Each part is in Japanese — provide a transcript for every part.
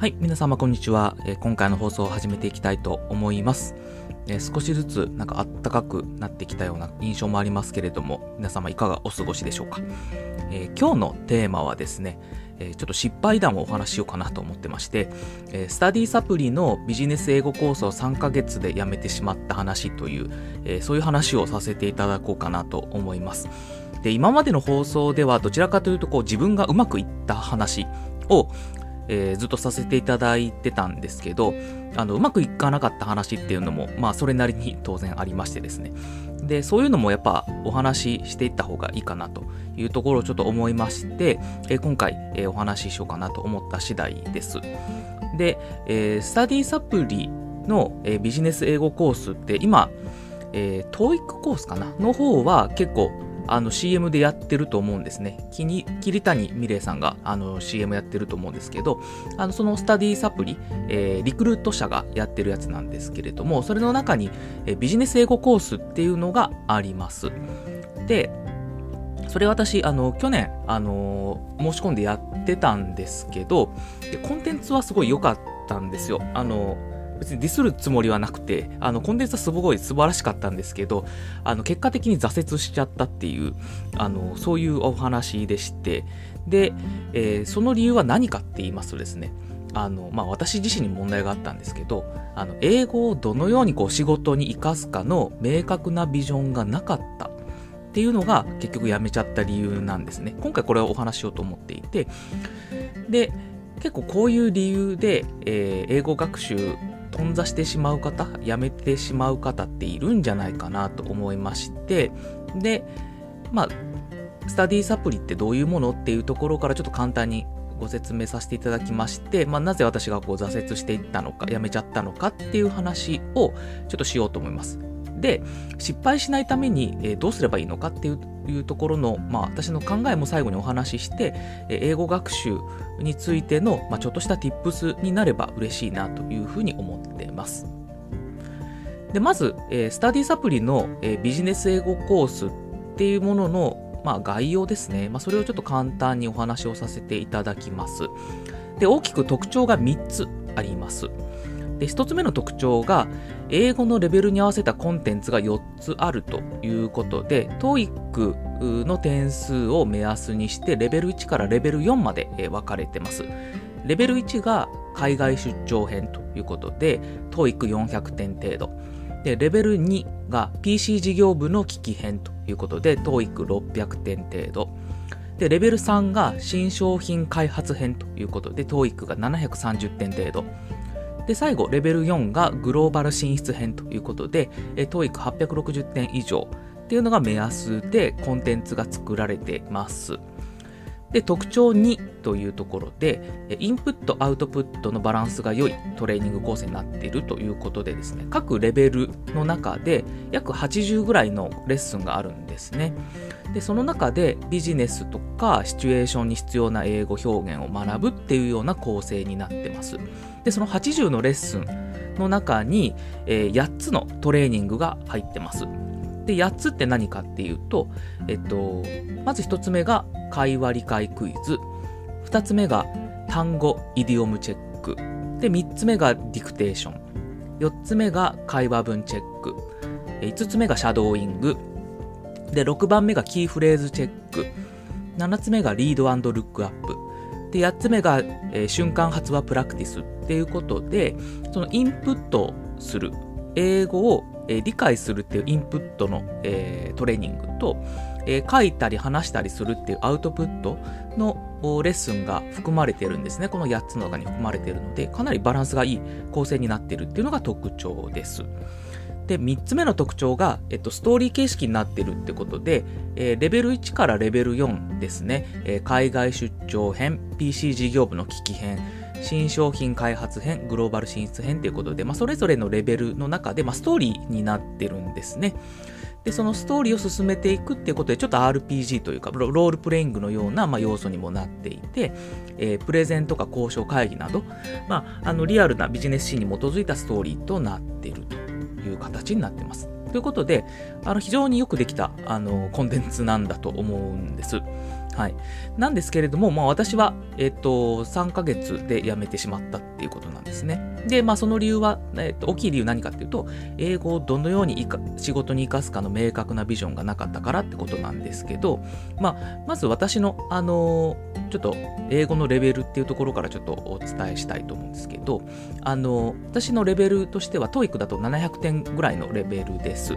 はい、皆様こんにちは。えー今回の放送を始めていきたいと思います。えー少しずつなんかあったかくなってきたような印象もありますけれども、皆様いかがお過ごしでしょうか？えー今日のテーマはですね、えちょっと失敗談をお話ししようかなと思ってまして、えスタディサプリのビジネス英語コースを3ヶ月で辞めてしまった話という、えそういう話をさせていただこうかなと思います。で、今までの放送ではどちらかというとこう自分がうまくいった話をえーずっとさせていただいてたんですけど、あの、うまくいかなかった話っていうのも、まあ、それなりに当然ありましてですね。で、そういうのもやっぱお話ししていった方がいいかなというところをちょっと思いまして、えー今回、えーお話ししようかなと思った次第です。で、えースタディサプリの、えビジネス英語コースって今、えー、TOEIC コースかなの方は結構あの CM でやってると思うんですね。桐谷美玲さんがあの CM やってると思うんですけど、あのそのスタディサプリ、えーリクルート社がやってるやつなんですけれども、それの中に、えービジネス英語コースっていうのがあります。で、それ私、あの、去年、あの申し込んでやってたんですけど、でコンテンツはすごい良かったんですよ。あの、別にディスるつもりはなくて、あの、コンテンツはすごい素晴らしかったんですけど、あの、結果的に挫折しちゃったっていう、あの、そういうお話でして、で、えーその理由は何かって言いますとですね、あの、まあ、私自身に問題があったんですけど、あの、英語をどのようにこう仕事に活かすかの明確なビジョンがなかったっていうのが結局やめちゃった理由なんですね。今回これをお話ししようと思っていて、で、結構こういう理由で、えー英語学習頓挫してしまう方、やめてしまう方っているんじゃないかなと思いまして、で、まあ、スタディサプリってどういうものっていうところからちょっと簡単にご説明させていただきまして、まあ、なぜ私がこう挫折していったのか、やめちゃったのかっていう話をちょっとしようと思います。で、失敗しないために、えどうすればいいのかっていうところの、まあ、私の考えも最後にお話しして、え英語学習についての、まあ、ちょっとした tips になれば嬉しいなというふうに思ってます。で、まず、えースタディサプリの、えビジネス英語コースっていうものの、まあ、概要ですね。まあ、それをちょっと簡単にお話をさせていただきます。で、大きく特徴が3つあります。で、1つ目の特徴が、英語のレベルに合わせたコンテンツが4つあるということで、TOEIC の点数を目安にして、レベル1からレベル4まで分かれてます。レベル1が海外出張編ということで、TOEIC400 点程度。で、レベル2が PC 事業部の機器編ということで、TOEIC600 点程度。で、レベル3が新商品開発編ということで、TOEIC が730点程度。で、最後、レベル4がグローバル進出編ということで、えー TOEIC860 点以上っていうのが目安でコンテンツが作られてます。で、特徴2というところで、インプット、アウトプットのバランスが良いトレーニング構成になっているということでですね、各レベルの中で約80ぐらいのレッスンがあるんですね。で、その中でビジネスとかシチュエーションに必要な英語表現を学ぶっていうような構成になってます。で、その80のレッスンの中に、えー8つのトレーニングが入ってます。で、8つって何かっていうと、えっと、まず1つ目が会話理解クイズ、2つ目が単語イディオムチェック、で、3つ目がディクテーション、4つ目が会話文チェック、5つ目がシャドーイング、で、6番目がキーフレーズチェック、7つ目がリードルックアップ、で、8つ目が、えー瞬間発話プラクティスっていうことで、そのインプットする、英語を、え理解するっていうインプットの、えトレーニングと、え書いたり話したりするっていうアウトプットのレッスンが含まれてるんですね。この8つの中に含まれているので、かなりバランスがいい構成になってるっていうのが特徴です。で、3つ目の特徴が、えっと、ストーリー形式になってるってことで、えーレベル1からレベル4ですね、えー海外出張編、PC 事業部の危機編、新商品開発編、グローバル進出編ということで、まあ、それぞれのレベルの中で、まあ、ストーリーになってるんですね。で、そのストーリーを進めていくっていうことで、ちょっと RPG というか、ロールプレイングのような、まあ、要素にもなっていて、えープレゼンとか交渉会議など、まあ、あのリアルなビジネスシーンに基づいたストーリーとなっているという形になってます。ということで、あの非常によくできたあのコンテンツなんだと思うんです。はい。なんですけれども、まあ私は、えっ、と、3ヶ月で辞めてしまったっていうことなんですね。で、まあその理由は、えっ、と、大きい理由何かっていうと、英語をどのように仕事に生かすかの明確なビジョンがなかったからってことなんですけど、まあ、まず私の、あのちょっと英語のレベルっていうところからちょっとお伝えしたいと思うんですけど、あの私のレベルとしては TOEIC だと700点ぐらいのレベルです。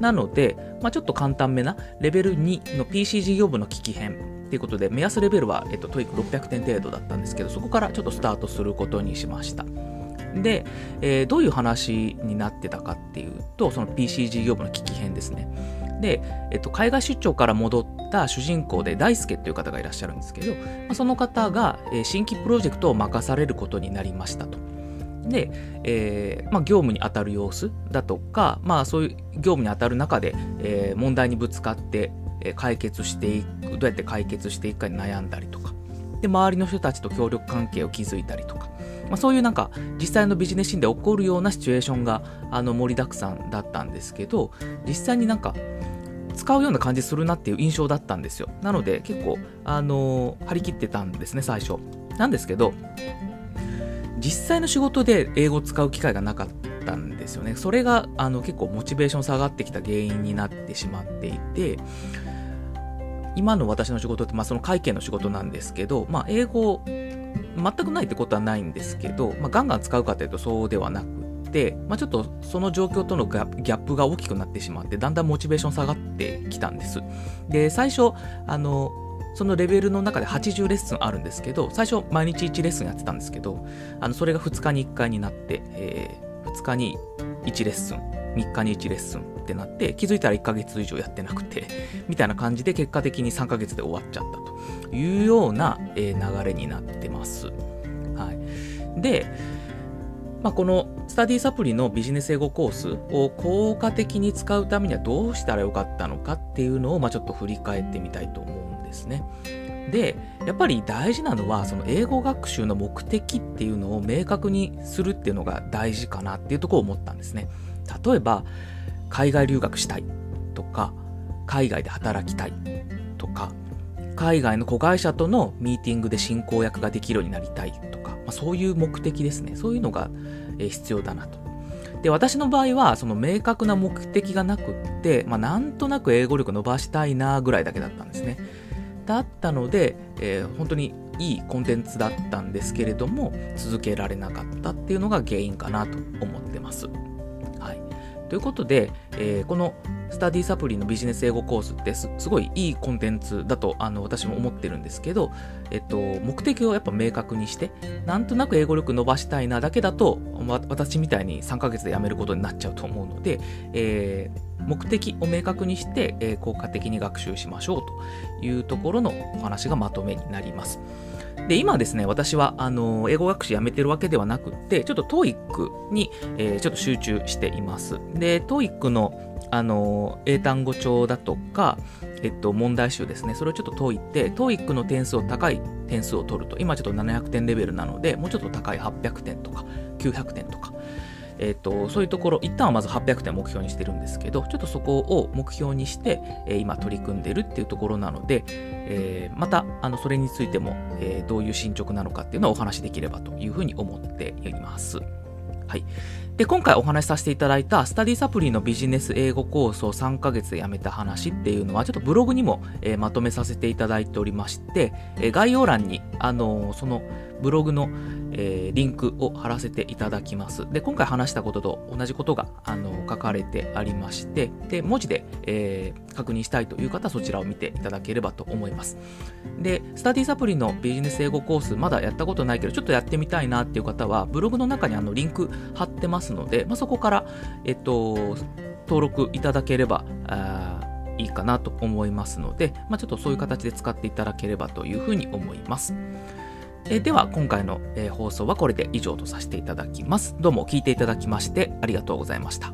なので、まあ、ちょっと簡単めなレベル2の PC 事業部の危機編っていうことで、目安レベルは、えっと、TOEIC600 点程度だったんですけど、そこからちょっとスタートすることにしました。で、えー、どういう話になってたかっていうと、その PC 事業部の危機器編ですね。で、えっと、海外出張から戻った主人公で大輔っていう方がいらっしゃるんですけど、まあ、その方が、えー、新規プロジェクトを任されることになりましたと。で、えーまあ、業務に当たる様子だとか、まあ、そういう業務に当たる中で、えー、問題にぶつかって、解決していくどうやって解決していくかに悩んだりとか。で周りの人たちと協力関係を築いたりとか、まあ、そういうなんか実際のビジネスシーンで起こるようなシチュエーションがあの盛りだくさんだったんですけど実際になんか使うような感じするなっていう印象だったんですよ。なので結構あの張り切ってたんですね最初。なんですけど実際の仕事で英語を使う機会がなかったんですよね。それがあの結構モチベーション下がってきた原因になってしまっていて今の私の仕事って、まあ、その会計の仕事なんですけど、まあ、英語全くないってことはないんですけど、まあ、ガンガン使うかというとそうではなくて、まあ、ちょっとその状況とのギャップが大きくなってしまってだんだんモチベーション下がってきたんです。で最初あのそのレベルの中で80レッスンあるんですけど最初毎日1レッスンやってたんですけどあのそれが2日に1回になって、えー、2日に1レッスン3日に1レッスンってなって気づいたら1ヶ月以上やってなくてみたいな感じで結果的に3ヶ月で終わっちゃったというような、え、流れになってます。はい、で、まあ、このスタディサプリのビジネス英語コースを効果的に使うためにはどうしたらよかったのかっていうのを、まあ、ちょっと振り返ってみたいと思うんですね。で、やっぱり大事なのは、その英語学習の目的っていうのを明確にするっていうのが大事かなっていうとこを思ったんですね。例えば、海外留学したいとか、海外で働きたいとか、海外の子会社とのミーティングで進行役ができるようになりたいとか、まあ、そういう目的ですね。そういうのが必要だなと。で、私の場合は、その明確な目的がなくって、まあ、なんとなく英語力伸ばしたいなぐらいだけだったんですね。だったので、えー、本当にいいコンテンツだったんですけれども、続けられなかったっていうのが原因かなと思ってます。ということで、えー、このスタディサプリのビジネス英語コースってすごいいいコンテンツだとあの私も思ってるんですけど、えっと、目的をやっぱ明確にして、なんとなく英語力伸ばしたいなだけだと、私みたいに3ヶ月でやめることになっちゃうと思うので、えー、目的を明確にして、えー、効果的に学習しましょうというところのお話がまとめになります。で、今ですね、私は、あの、英語学習やめてるわけではなくて、ちょっと TOEIC に、えー、ちょっと集中しています。で、TOEIC の、あの、英単語帳だとか、えっと、問題集ですね。それをちょっと解いて、TOEIC の点数を高い点数を取ると、今ちょっと700点レベルなので、もうちょっと高い800点とか、900点とか、えーと、そういうところ、一旦はまず800点目標にしてるんですけど、ちょっとそこを目標にして、えー、今取り組んでるっていうところなので、えー、またあのそれについても、えー、どういう進捗なのかっていうのをお話しできればというふうに思っています。はい。で、今回お話しさせていただいたスタディサプリのビジネス英語コースを3ヶ月でやめた話っていうのは、ちょっとブログにも、えー、まとめさせていただいておりまして、えー、概要欄に、あのー、そのブログの、えー、リンクを貼らせていただきます。で、今回話したことと同じことがあの書かれてありまして、で、文字で、えー、確認したいという方はそちらを見ていただければと思います。で、スタディサプリのビジネス英語コース、まだやったことないけど、ちょっとやってみたいなっていう方は、ブログの中にあのリンク貼ってますので、まあ、そこから、えっと、登録いただければ、いいかなと思いますので、まあ、ちょっとそういう形で使っていただければというふうに思います。えー、では今回の、えー、放送はこれで以上とさせていただきます。どうも聞いていただきましてありがとうございました。